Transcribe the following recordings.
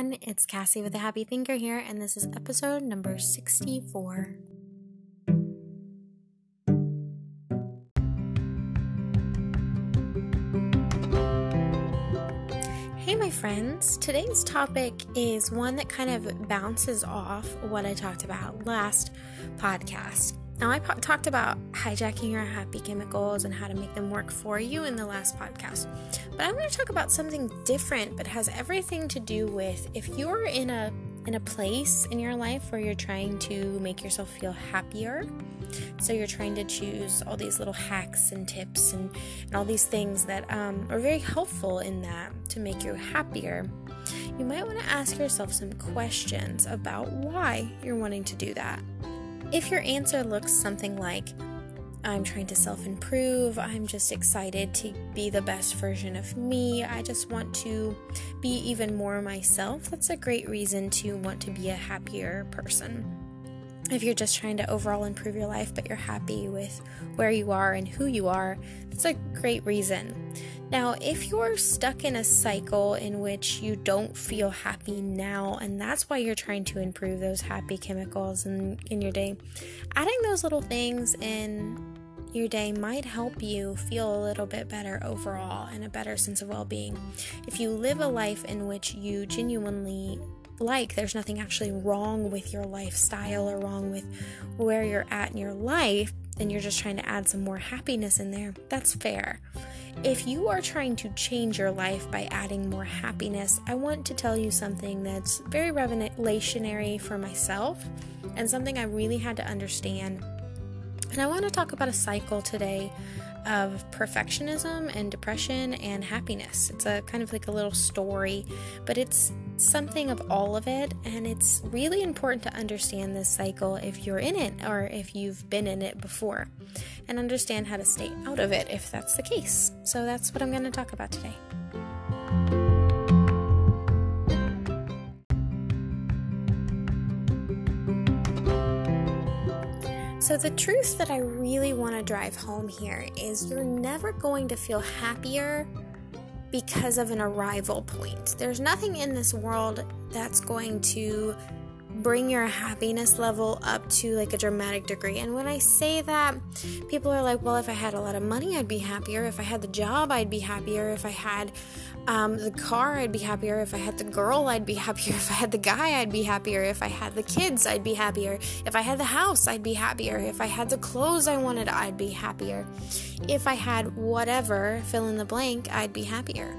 everyone. It's Cassie with the Happy Thinker here, and this is episode number 64. Hey, my friends. Today's topic is one that kind of bounces off what I talked about last podcast. Now, I po- talked about hijacking your happy chemicals and how to make them work for you in the last podcast. But I want to talk about something different, but has everything to do with if you're in a in a place in your life where you're trying to make yourself feel happier. So you're trying to choose all these little hacks and tips and, and all these things that um, are very helpful in that to make you happier. You might want to ask yourself some questions about why you're wanting to do that. If your answer looks something like, I'm trying to self improve, I'm just excited to be the best version of me, I just want to be even more myself, that's a great reason to want to be a happier person. If you're just trying to overall improve your life, but you're happy with where you are and who you are, that's a great reason. Now, if you're stuck in a cycle in which you don't feel happy now, and that's why you're trying to improve those happy chemicals in, in your day, adding those little things in your day might help you feel a little bit better overall and a better sense of well being. If you live a life in which you genuinely like, there's nothing actually wrong with your lifestyle or wrong with where you're at in your life, and you're just trying to add some more happiness in there, that's fair. If you are trying to change your life by adding more happiness, I want to tell you something that's very revelationary for myself and something I really had to understand. And I want to talk about a cycle today of perfectionism and depression and happiness. It's a kind of like a little story, but it's something of all of it, and it's really important to understand this cycle if you're in it or if you've been in it before, and understand how to stay out of it if that's the case. So that's what I'm going to talk about today. So, the truth that I really want to drive home here is you're never going to feel happier because of an arrival point. There's nothing in this world that's going to bring your happiness level up to like a dramatic degree. And when I say that, people are like, well, if I had a lot of money, I'd be happier. If I had the job, I'd be happier. If I had um, the car, I'd be happier. If I had the girl, I'd be happier. If I had the guy, I'd be happier. If I had the kids, I'd be happier. If I had the house, I'd be happier. If I had the clothes I wanted, I'd be happier. If I had whatever, fill in the blank, I'd be happier.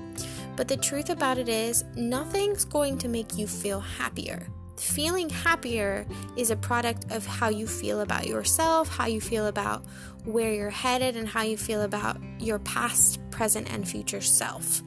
But the truth about it is, nothing's going to make you feel happier. Feeling happier is a product of how you feel about yourself, how you feel about where you're headed, and how you feel about your past, present, and future self.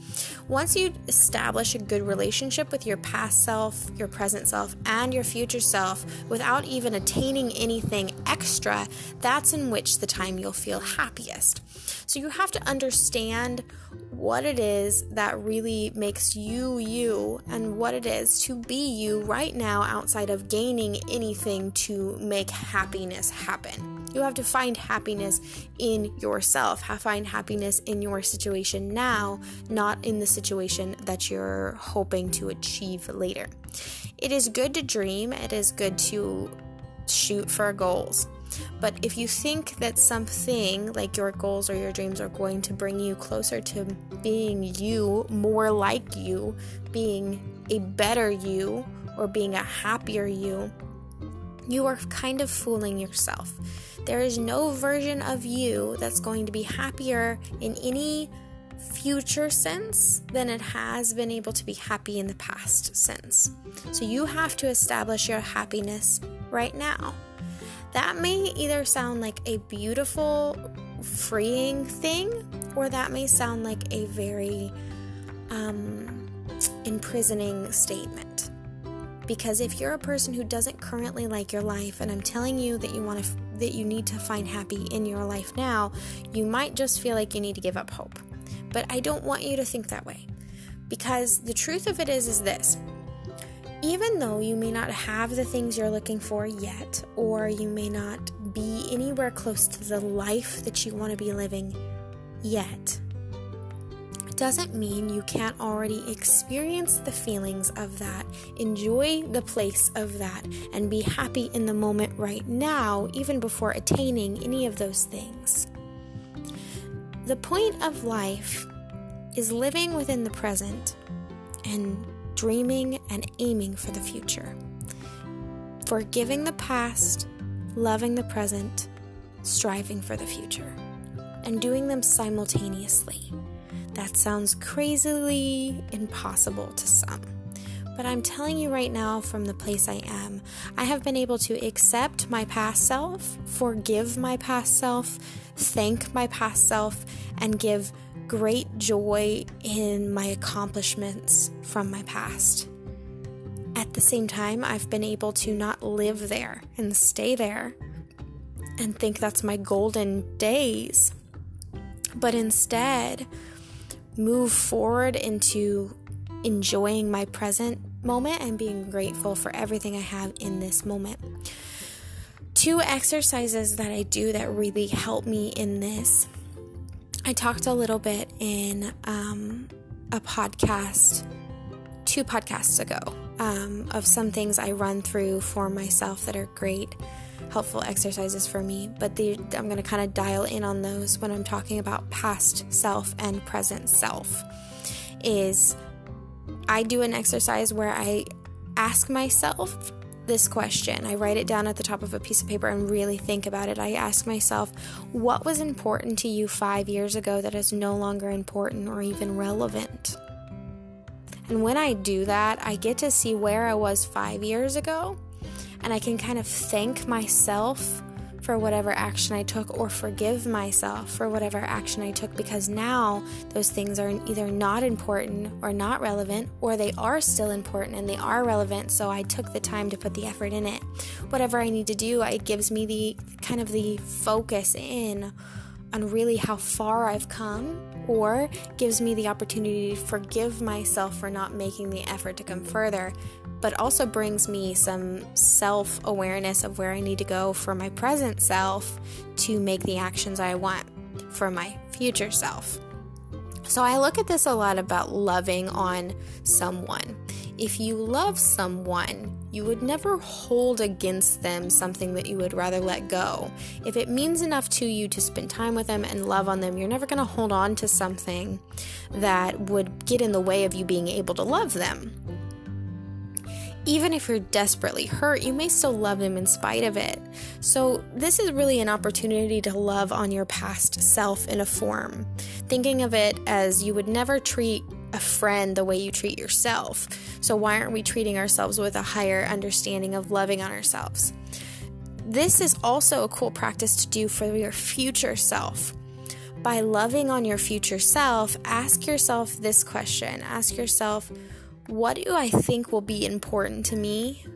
Once you establish a good relationship with your past self, your present self, and your future self without even attaining anything extra, that's in which the time you'll feel happiest. So you have to understand what it is that really makes you you and what it is to be you right now outside of gaining anything to make happiness happen. You have to find happiness in yourself, find happiness in your situation now, not in the situation that you're hoping to achieve later. It is good to dream, it is good to shoot for goals. But if you think that something like your goals or your dreams are going to bring you closer to being you, more like you, being a better you, or being a happier you, you are kind of fooling yourself. There is no version of you that's going to be happier in any future sense than it has been able to be happy in the past sense. So you have to establish your happiness right now. That may either sound like a beautiful, freeing thing, or that may sound like a very um, imprisoning statement. Because if you're a person who doesn't currently like your life, and I'm telling you that you want to, f- that you need to find happy in your life now, you might just feel like you need to give up hope. But I don't want you to think that way, because the truth of it is, is this: even though you may not have the things you're looking for yet, or you may not be anywhere close to the life that you want to be living yet, doesn't mean you can't already experience the feelings of that, enjoy the place of that, and be happy in the moment right now, even before attaining any of those things. The point of life is living within the present and dreaming and aiming for the future. Forgiving the past, loving the present, striving for the future, and doing them simultaneously. That sounds crazily impossible to some. But I'm telling you right now, from the place I am, I have been able to accept my past self, forgive my past self, thank my past self, and give great joy in my accomplishments from my past. At the same time, I've been able to not live there and stay there and think that's my golden days, but instead, move forward into enjoying my present moment and being grateful for everything I have in this moment. Two exercises that I do that really help me in this. I talked a little bit in um, a podcast two podcasts ago um, of some things I run through for myself that are great helpful exercises for me, but the, I'm going to kind of dial in on those when I'm talking about past self and present self. Is I do an exercise where I ask myself this question. I write it down at the top of a piece of paper and really think about it. I ask myself, what was important to you five years ago that is no longer important or even relevant? And when I do that, I get to see where I was five years ago and I can kind of thank myself for whatever action I took or forgive myself for whatever action I took because now those things are either not important or not relevant or they are still important and they are relevant so I took the time to put the effort in it. Whatever I need to do, it gives me the kind of the focus in on really how far I've come or gives me the opportunity to forgive myself for not making the effort to come further but also brings me some self awareness of where I need to go for my present self to make the actions I want for my future self. So I look at this a lot about loving on someone. If you love someone, you would never hold against them something that you would rather let go. If it means enough to you to spend time with them and love on them, you're never going to hold on to something that would get in the way of you being able to love them even if you're desperately hurt, you may still love them in spite of it. So, this is really an opportunity to love on your past self in a form. Thinking of it as you would never treat a friend the way you treat yourself. So, why aren't we treating ourselves with a higher understanding of loving on ourselves? This is also a cool practice to do for your future self. By loving on your future self, ask yourself this question ask yourself, what do I think will be important to me?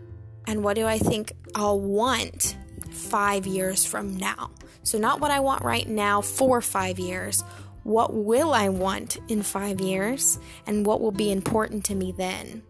And what do I think I'll want five years from now? So, not what I want right now for five years. What will I want in five years? And what will be important to me then?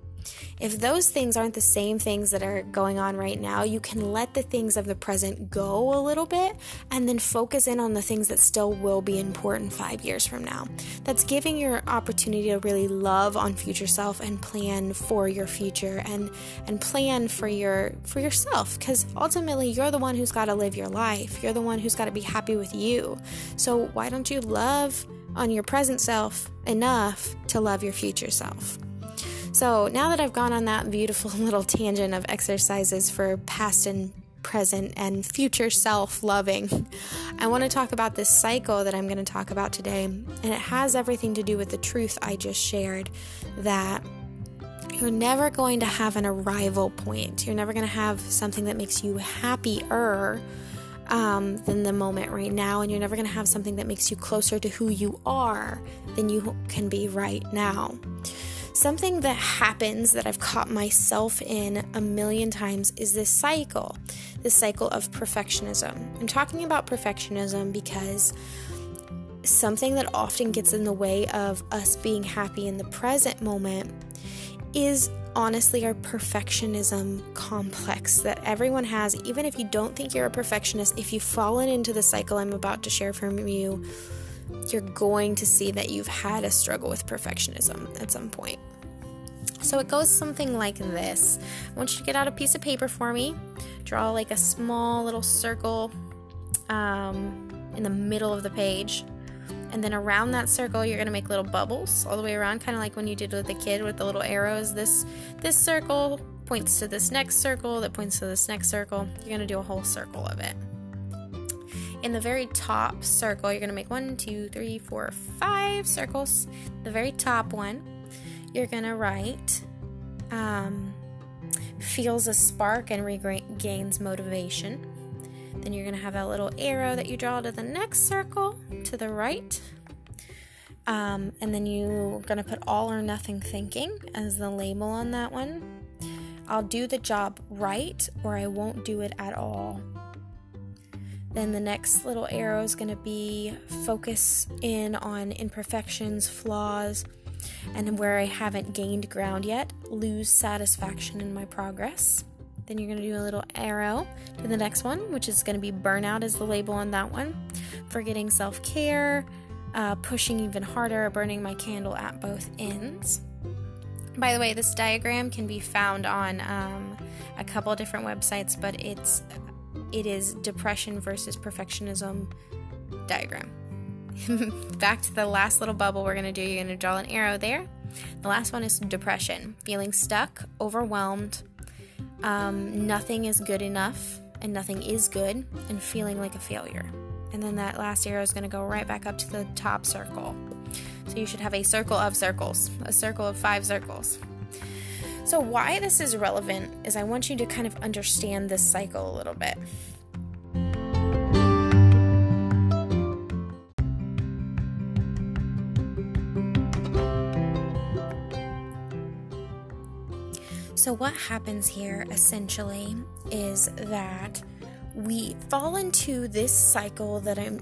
If those things aren't the same things that are going on right now, you can let the things of the present go a little bit and then focus in on the things that still will be important five years from now. That's giving your opportunity to really love on future self and plan for your future and and plan for your for yourself because ultimately you're the one who's got to live your life. You're the one who's got to be happy with you. So why don't you love on your present self enough to love your future self? So now that I've gone on that beautiful little tangent of exercises for past and present and future self loving, I want to talk about this cycle that I'm going to talk about today. And it has everything to do with the truth I just shared that you're never going to have an arrival point. You're never going to have something that makes you happier um, than the moment right now, and you're never going to have something that makes you closer to who you are than you can be right now. Something that happens that I've caught myself in a million times is this cycle, this cycle of perfectionism. I'm talking about perfectionism because something that often gets in the way of us being happy in the present moment is honestly our perfectionism complex that everyone has. Even if you don't think you're a perfectionist, if you've fallen into the cycle I'm about to share from you, you're going to see that you've had a struggle with perfectionism at some point. So it goes something like this. I want you to get out a piece of paper for me, draw like a small little circle um, in the middle of the page. And then around that circle, you're gonna make little bubbles all the way around, kind of like when you did with the kid with the little arrows. This this circle points to this next circle, that points to this next circle. You're gonna do a whole circle of it. In the very top circle, you're gonna make one, two, three, four, five circles. The very top one, you're gonna write um, feels a spark and regains motivation. Then you're going to have that little arrow that you draw to the next circle to the right. Um, and then you're going to put all or nothing thinking as the label on that one. I'll do the job right or I won't do it at all. Then the next little arrow is going to be focus in on imperfections, flaws, and where I haven't gained ground yet, lose satisfaction in my progress. Then you're going to do a little arrow to the next one, which is going to be burnout as the label on that one. Forgetting self care, uh, pushing even harder, burning my candle at both ends. By the way, this diagram can be found on um, a couple different websites, but it's it is depression versus perfectionism diagram. Back to the last little bubble we're going to do. You're going to draw an arrow there. The last one is depression, feeling stuck, overwhelmed, um, nothing is good enough and nothing is good, and feeling like a failure. And then that last arrow is going to go right back up to the top circle. So you should have a circle of circles, a circle of five circles. So, why this is relevant is I want you to kind of understand this cycle a little bit. So, what happens here essentially is that we fall into this cycle that I'm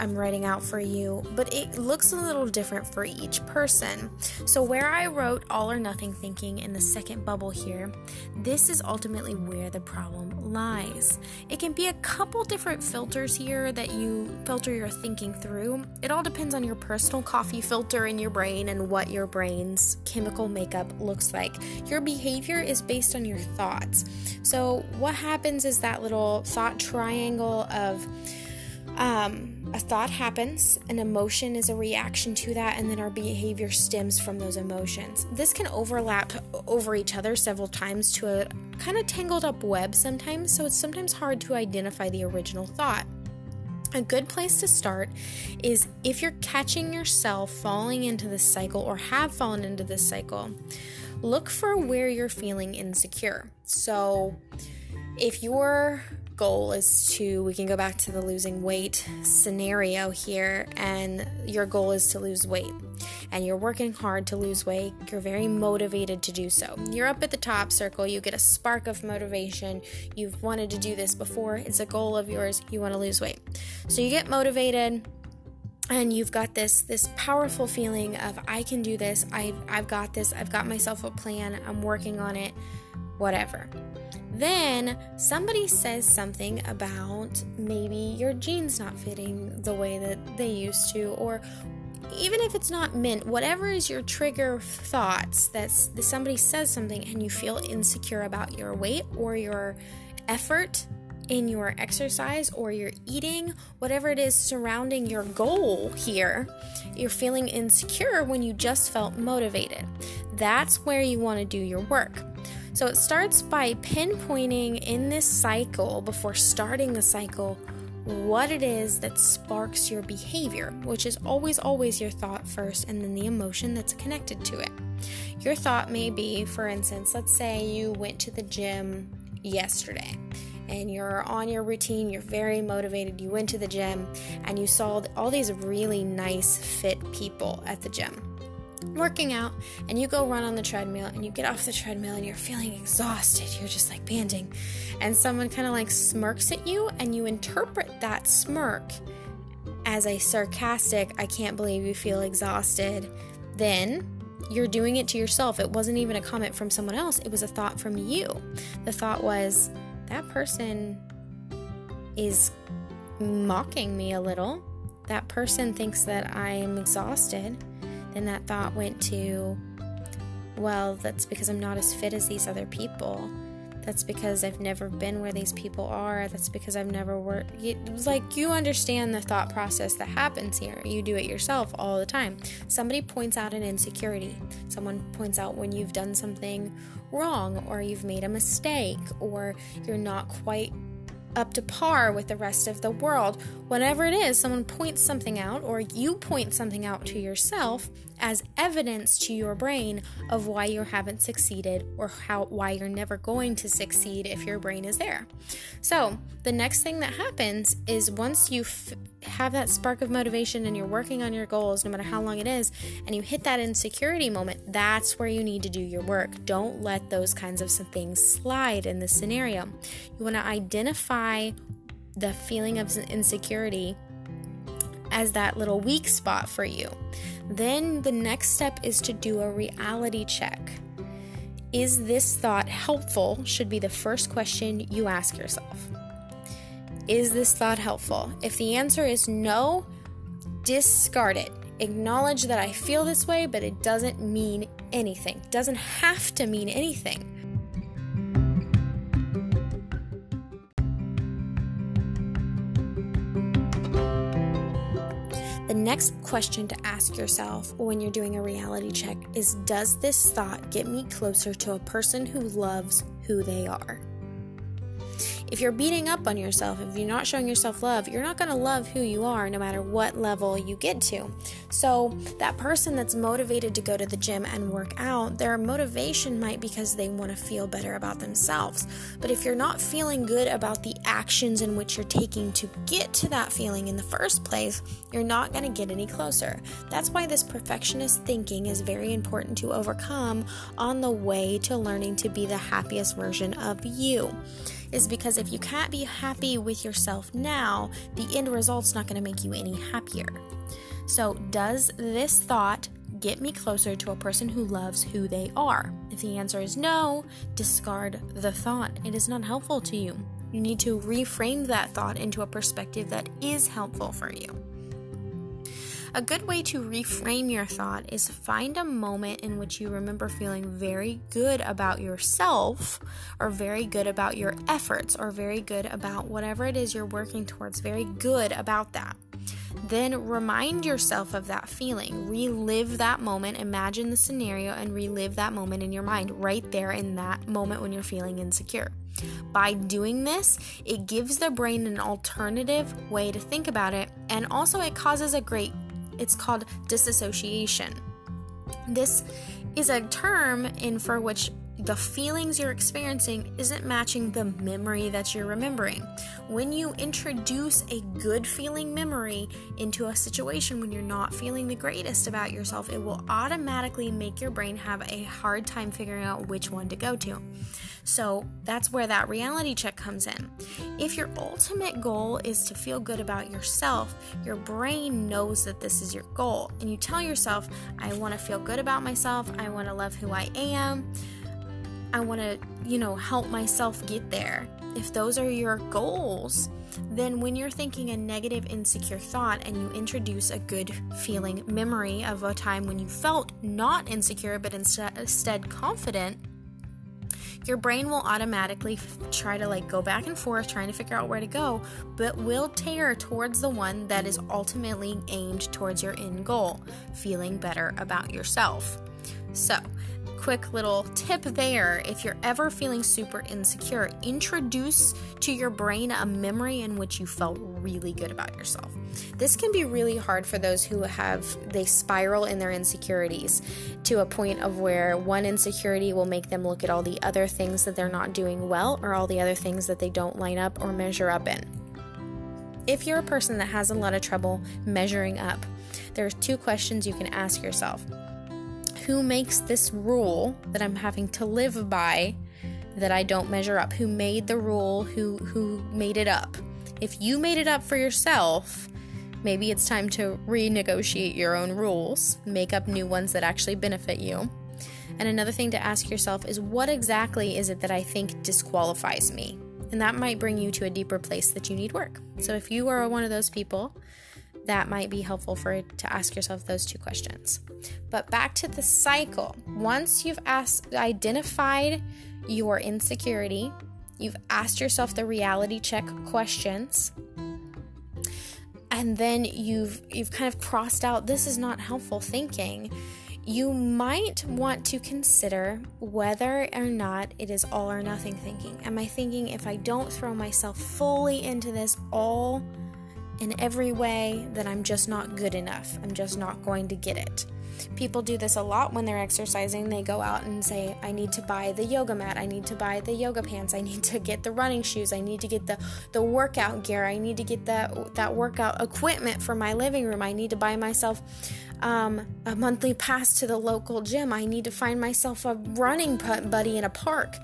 I'm writing out for you, but it looks a little different for each person. So, where I wrote all or nothing thinking in the second bubble here, this is ultimately where the problem lies. It can be a couple different filters here that you filter your thinking through. It all depends on your personal coffee filter in your brain and what your brain's chemical makeup looks like. Your behavior is based on your thoughts. So, what happens is that little thought triangle of um, a thought happens, an emotion is a reaction to that, and then our behavior stems from those emotions. This can overlap over each other several times to a kind of tangled up web sometimes, so it's sometimes hard to identify the original thought. A good place to start is if you're catching yourself falling into this cycle or have fallen into this cycle, look for where you're feeling insecure. So, if you're goal is to, we can go back to the losing weight scenario here, and your goal is to lose weight. And you're working hard to lose weight, you're very motivated to do so. You're up at the top circle, you get a spark of motivation. You've wanted to do this before, it's a goal of yours, you want to lose weight. So you get motivated and you've got this this powerful feeling of I can do this. I've I've got this. I've got myself a plan. I'm working on it. Whatever. Then somebody says something about maybe your jeans not fitting the way that they used to, or even if it's not meant, whatever is your trigger thoughts that somebody says something and you feel insecure about your weight or your effort in your exercise or your eating, whatever it is surrounding your goal here, you're feeling insecure when you just felt motivated. That's where you want to do your work. So it starts by pinpointing in this cycle, before starting the cycle, what it is that sparks your behavior, which is always, always your thought first and then the emotion that's connected to it. Your thought may be, for instance, let's say you went to the gym yesterday and you're on your routine, you're very motivated, you went to the gym and you saw all these really nice, fit people at the gym working out and you go run on the treadmill and you get off the treadmill and you're feeling exhausted, you're just like banding. and someone kind of like smirks at you and you interpret that smirk as a sarcastic, I can't believe you feel exhausted, then you're doing it to yourself. It wasn't even a comment from someone else, it was a thought from you. The thought was, that person is mocking me a little that person thinks that I am exhausted, then that thought went to, well, that's because I'm not as fit as these other people. That's because I've never been where these people are. That's because I've never worked. It's like you understand the thought process that happens here. You do it yourself all the time. Somebody points out an insecurity. Someone points out when you've done something wrong or you've made a mistake or you're not quite up to par with the rest of the world. Whatever it is, someone points something out, or you point something out to yourself as evidence to your brain of why you haven't succeeded or how why you're never going to succeed if your brain is there. So, the next thing that happens is once you f- have that spark of motivation and you're working on your goals no matter how long it is and you hit that insecurity moment, that's where you need to do your work. Don't let those kinds of things slide in this scenario. You want to identify the feeling of insecurity as that little weak spot for you. Then the next step is to do a reality check. Is this thought helpful? Should be the first question you ask yourself. Is this thought helpful? If the answer is no, discard it. Acknowledge that I feel this way, but it doesn't mean anything. Doesn't have to mean anything. Next question to ask yourself when you're doing a reality check is Does this thought get me closer to a person who loves who they are? If you're beating up on yourself, if you're not showing yourself love, you're not going to love who you are no matter what level you get to. So, that person that's motivated to go to the gym and work out, their motivation might be because they want to feel better about themselves. But if you're not feeling good about the actions in which you're taking to get to that feeling in the first place, you're not going to get any closer. That's why this perfectionist thinking is very important to overcome on the way to learning to be the happiest version of you is because if you can't be happy with yourself now, the end result's not going to make you any happier. So, does this thought get me closer to a person who loves who they are? If the answer is no, discard the thought. It is not helpful to you. You need to reframe that thought into a perspective that is helpful for you. A good way to reframe your thought is to find a moment in which you remember feeling very good about yourself, or very good about your efforts, or very good about whatever it is you're working towards, very good about that. Then remind yourself of that feeling. Relive that moment. Imagine the scenario and relive that moment in your mind right there in that moment when you're feeling insecure. By doing this, it gives the brain an alternative way to think about it, and also it causes a great it's called disassociation. This is a term in for which the feelings you're experiencing isn't matching the memory that you're remembering. When you introduce a good feeling memory into a situation when you're not feeling the greatest about yourself, it will automatically make your brain have a hard time figuring out which one to go to. So that's where that reality check comes in. If your ultimate goal is to feel good about yourself, your brain knows that this is your goal. And you tell yourself, I want to feel good about myself, I want to love who I am. I want to, you know, help myself get there. If those are your goals, then when you're thinking a negative, insecure thought and you introduce a good feeling memory of a time when you felt not insecure but instead, confident, your brain will automatically try to like go back and forth trying to figure out where to go, but will tear towards the one that is ultimately aimed towards your end goal, feeling better about yourself. So, quick little tip there if you're ever feeling super insecure, introduce to your brain a memory in which you felt really good about yourself. This can be really hard for those who have they spiral in their insecurities to a point of where one insecurity will make them look at all the other things that they're not doing well or all the other things that they don't line up or measure up in. If you're a person that has a lot of trouble measuring up, there's two questions you can ask yourself who makes this rule that I'm having to live by that I don't measure up? Who made the rule? Who who made it up? If you made it up for yourself, maybe it's time to renegotiate your own rules, make up new ones that actually benefit you. And another thing to ask yourself is what exactly is it that I think disqualifies me? And that might bring you to a deeper place that you need work. So if you are one of those people that might be helpful for to ask yourself those two questions. But back to the cycle. Once you've asked identified your insecurity, you've asked yourself the reality check questions, and then you've you've kind of crossed out this is not helpful thinking you might want to consider whether or not it is all or nothing thinking. Am I thinking if I don't throw myself fully into this all in every way, that I'm just not good enough? I'm just not going to get it. People do this a lot when they're exercising. They go out and say, I need to buy the yoga mat, I need to buy the yoga pants, I need to get the running shoes, I need to get the, the workout gear, I need to get that, that workout equipment for my living room, I need to buy myself um, a monthly pass to the local gym, I need to find myself a running buddy in a park.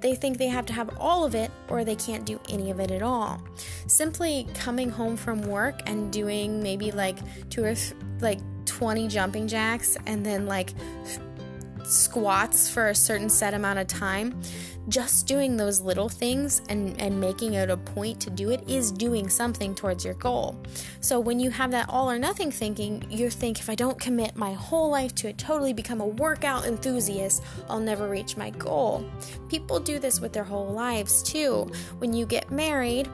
They think they have to have all of it or they can't do any of it at all. Simply coming home from work and doing maybe like two or th- like 20 jumping jacks and then like squats for a certain set amount of time just doing those little things and, and making it a point to do it is doing something towards your goal. So when you have that all or nothing thinking, you think if I don't commit my whole life to it, totally become a workout enthusiast, I'll never reach my goal. People do this with their whole lives too. When you get married,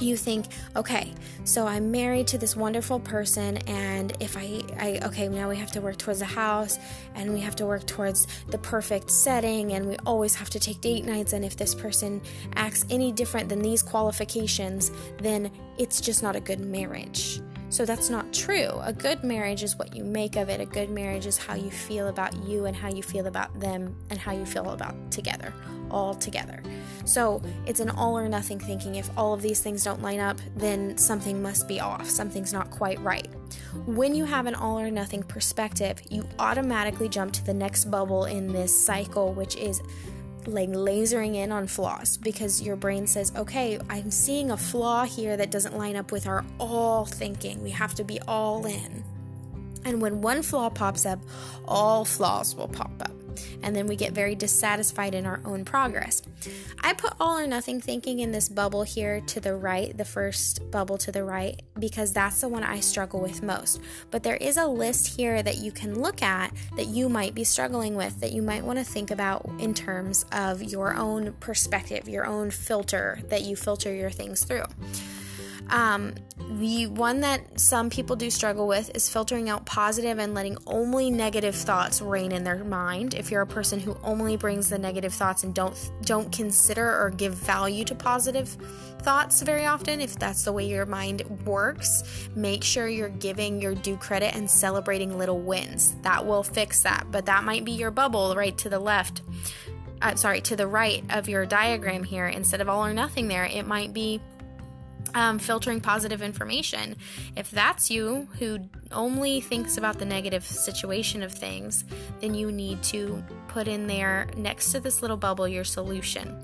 you think, okay, so I'm married to this wonderful person, and if I, I, okay, now we have to work towards the house, and we have to work towards the perfect setting, and we always have to take date nights, and if this person acts any different than these qualifications, then it's just not a good marriage. So that's not true. A good marriage is what you make of it. A good marriage is how you feel about you and how you feel about them and how you feel about together, all together. So it's an all or nothing thinking. If all of these things don't line up, then something must be off. Something's not quite right. When you have an all or nothing perspective, you automatically jump to the next bubble in this cycle, which is like lasering in on flaws because your brain says, okay, I'm seeing a flaw here that doesn't line up with our all thinking. We have to be all in. And when one flaw pops up, all flaws will pop up and then we get very dissatisfied in our own progress. I put all or nothing thinking in this bubble here to the right, the first bubble to the right, because that's the one I struggle with most. But there is a list here that you can look at that you might be struggling with, that you might want to think about in terms of your own perspective, your own filter that you filter your things through. Um, the one that some people do struggle with is filtering out positive and letting only negative thoughts reign in their mind. If you're a person who only brings the negative thoughts and don't don't consider or give value to positive thoughts very often, if that's the way your mind works, make sure you're giving your due credit and celebrating little wins. That will fix that. But that might be your bubble right to the left. Uh, sorry, to the right of your diagram here. Instead of all or nothing there, it might be um, filtering positive information. If that's you who only thinks about the negative situation of things, then you need to put in there next to this little bubble your solution.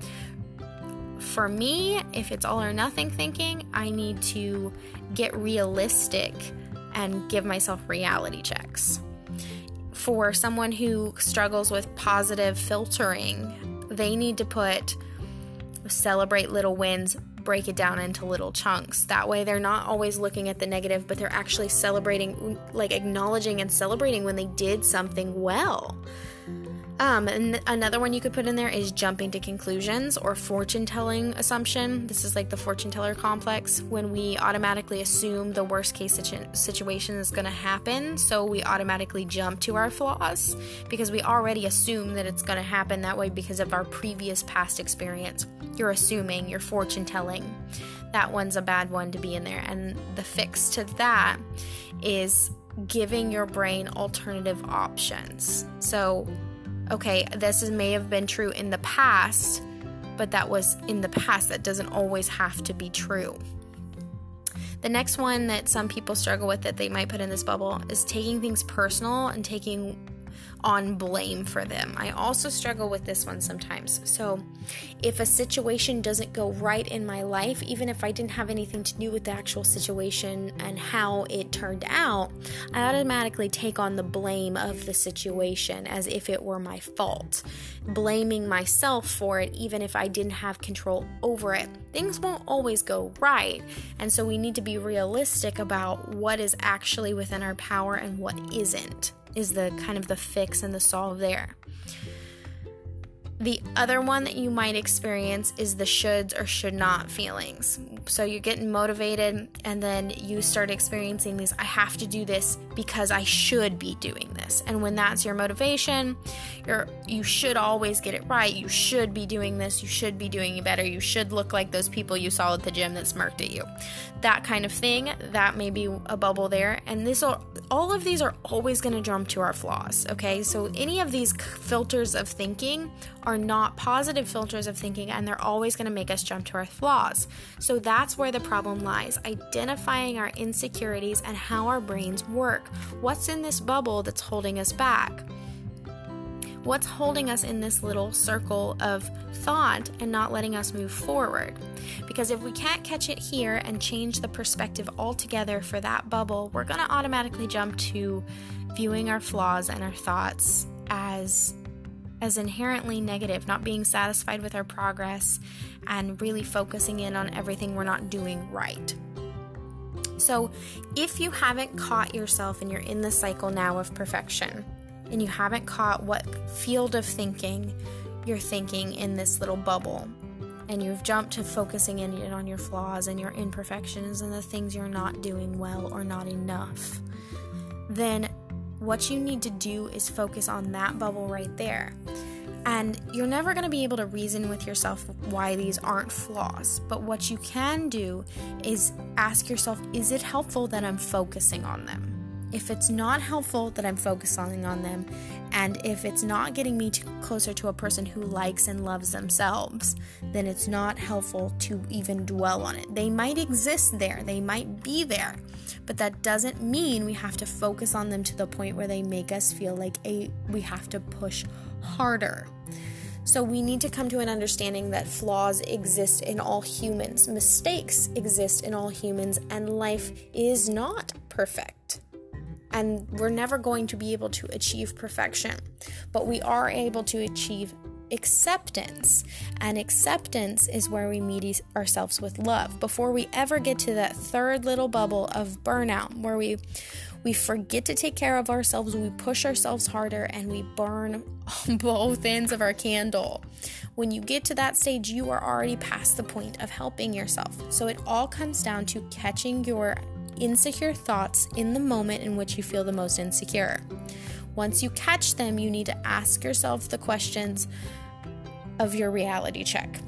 For me, if it's all or nothing thinking, I need to get realistic and give myself reality checks. For someone who struggles with positive filtering, they need to put celebrate little wins, break it down into little chunks. That way, they're not always looking at the negative, but they're actually celebrating, like acknowledging and celebrating when they did something well. Um, and another one you could put in there is jumping to conclusions or fortune telling assumption. This is like the fortune teller complex when we automatically assume the worst case situ- situation is going to happen. So we automatically jump to our flaws because we already assume that it's going to happen that way because of our previous past experience. You're assuming, you're fortune telling. That one's a bad one to be in there. And the fix to that is giving your brain alternative options. So, okay, this is, may have been true in the past, but that was in the past. That doesn't always have to be true. The next one that some people struggle with that they might put in this bubble is taking things personal and taking on blame for them. I also struggle with this one sometimes. So, if a situation doesn't go right in my life, even if I didn't have anything to do with the actual situation and how it turned out, I automatically take on the blame of the situation as if it were my fault, blaming myself for it, even if I didn't have control over it. Things won't always go right, and so we need to be realistic about what is actually within our power and what isn't is the kind of the fix and the solve there. The other one that you might experience is the shoulds or should not feelings. So you're getting motivated and then you start experiencing these I have to do this because I should be doing this. And when that's your motivation, you're you should always get it right. You should be doing this. You should be doing better. You should look like those people you saw at the gym that smirked at you. That kind of thing, that may be a bubble there. And this all, of these are always going to jump to our flaws, okay? So any of these filters of thinking are not positive filters of thinking and they're always going to make us jump to our flaws. So that's where the problem lies identifying our insecurities and how our brains work. What's in this bubble that's holding us back? What's holding us in this little circle of thought and not letting us move forward? Because if we can't catch it here and change the perspective altogether for that bubble, we're going to automatically jump to viewing our flaws and our thoughts as as inherently negative, not being satisfied with our progress, and really focusing in on everything we're not doing right. So, if you haven't caught yourself and you're in the cycle now of perfection, and you haven't caught what field of thinking you're thinking in this little bubble, and you've jumped to focusing in on your flaws and your imperfections and the things you're not doing well or not enough, then what you need to do is focus on that bubble right there. And you're never going to be able to reason with yourself why these aren't flaws. But what you can do is ask yourself is it helpful that I'm focusing on them? If it's not helpful that I'm focusing on them, and if it's not getting me to closer to a person who likes and loves themselves, then it's not helpful to even dwell on it. They might exist there, they might be there, but that doesn't mean we have to focus on them to the point where they make us feel like a we have to push harder. So we need to come to an understanding that flaws exist in all humans, mistakes exist in all humans, and life is not perfect and we're never going to be able to achieve perfection, but we are able to achieve acceptance. And acceptance is where we meet ourselves with love before we ever get to that third little bubble of burnout where we we forget to take care of ourselves, we push ourselves harder and we burn both ends of our candle. When you get to that stage, you are already past the point of helping yourself. So it all comes down to catching your insecure thoughts in the moment in which you feel the most insecure. Once you catch them, you need to ask yourself the questions of your reality check.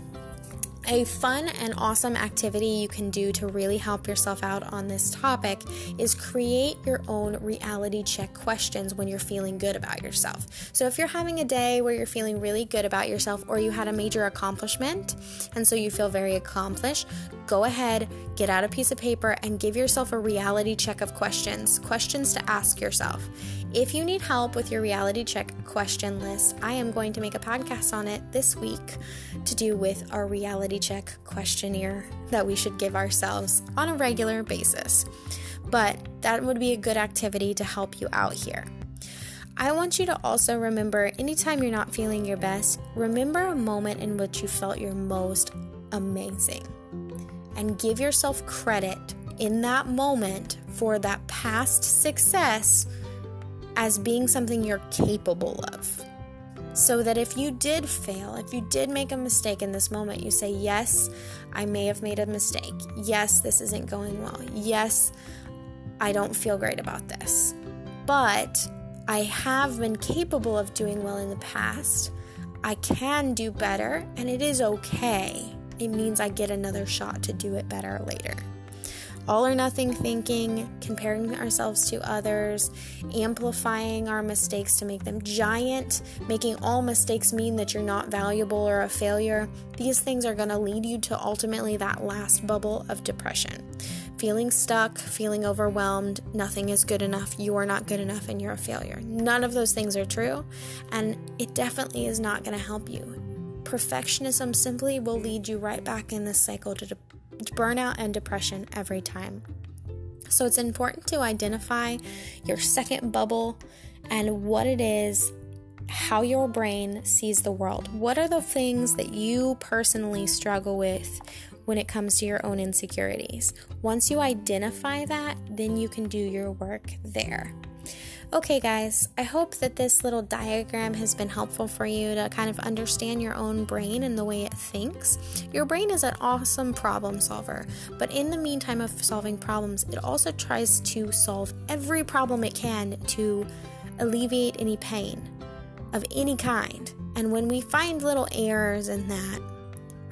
A fun and awesome activity you can do to really help yourself out on this topic is create your own reality check questions when you're feeling good about yourself. So, if you're having a day where you're feeling really good about yourself or you had a major accomplishment and so you feel very accomplished, go ahead, get out a piece of paper, and give yourself a reality check of questions, questions to ask yourself. If you need help with your reality check question list, I am going to make a podcast on it this week to do with our reality check questionnaire that we should give ourselves on a regular basis. But that would be a good activity to help you out here. I want you to also remember anytime you're not feeling your best, remember a moment in which you felt your most amazing. And give yourself credit in that moment for that past success as being something you're capable of. So that if you did fail, if you did make a mistake in this moment, you say, Yes, I may have made a mistake. Yes, this isn't going well. Yes, I don't feel great about this. But I have been capable of doing well in the past. I can do better, and it is okay. It means I get another shot to do it better later all or nothing thinking, comparing ourselves to others, amplifying our mistakes to make them giant, making all mistakes mean that you're not valuable or a failure, these things are going to lead you to ultimately that last bubble of depression. feeling stuck, feeling overwhelmed, nothing is good enough, you are not good enough, and you're a failure. None of those things are true, and it definitely is not going to help you. Perfectionism simply will lead you right back in this cycle to de- burnout and depression every time. So it's important to identify your second bubble and what it is, how your brain sees the world. What are the things that you personally struggle with when it comes to your own insecurities? Once you identify that, then you can do your work there. Okay, guys, I hope that this little diagram has been helpful for you to kind of understand your own brain and the way it thinks. Your brain is an awesome problem solver, but in the meantime of solving problems, it also tries to solve every problem it can to alleviate any pain of any kind. And when we find little errors in that,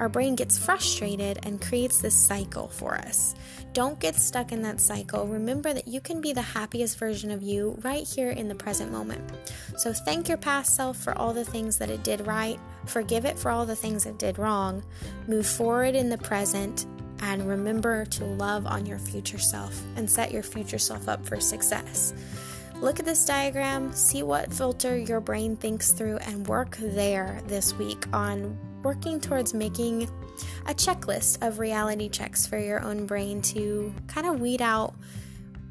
our brain gets frustrated and creates this cycle for us. Don't get stuck in that cycle. Remember that you can be the happiest version of you right here in the present moment. So thank your past self for all the things that it did right, forgive it for all the things it did wrong, move forward in the present, and remember to love on your future self and set your future self up for success. Look at this diagram, see what filter your brain thinks through, and work there this week on working towards making a checklist of reality checks for your own brain to kind of weed out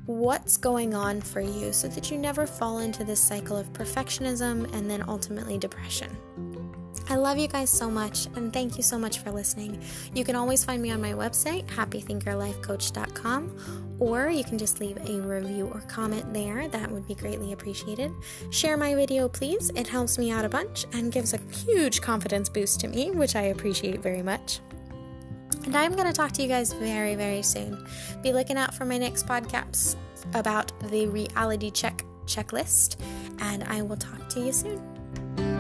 what's going on for you so that you never fall into this cycle of perfectionism and then ultimately depression. I love you guys so much and thank you so much for listening. You can always find me on my website, happythinkerlifecoach.com, or you can just leave a review or comment there. That would be greatly appreciated. Share my video, please. It helps me out a bunch and gives a huge confidence boost to me, which I appreciate very much. And I'm going to talk to you guys very, very soon. Be looking out for my next podcast about the reality check checklist, and I will talk to you soon.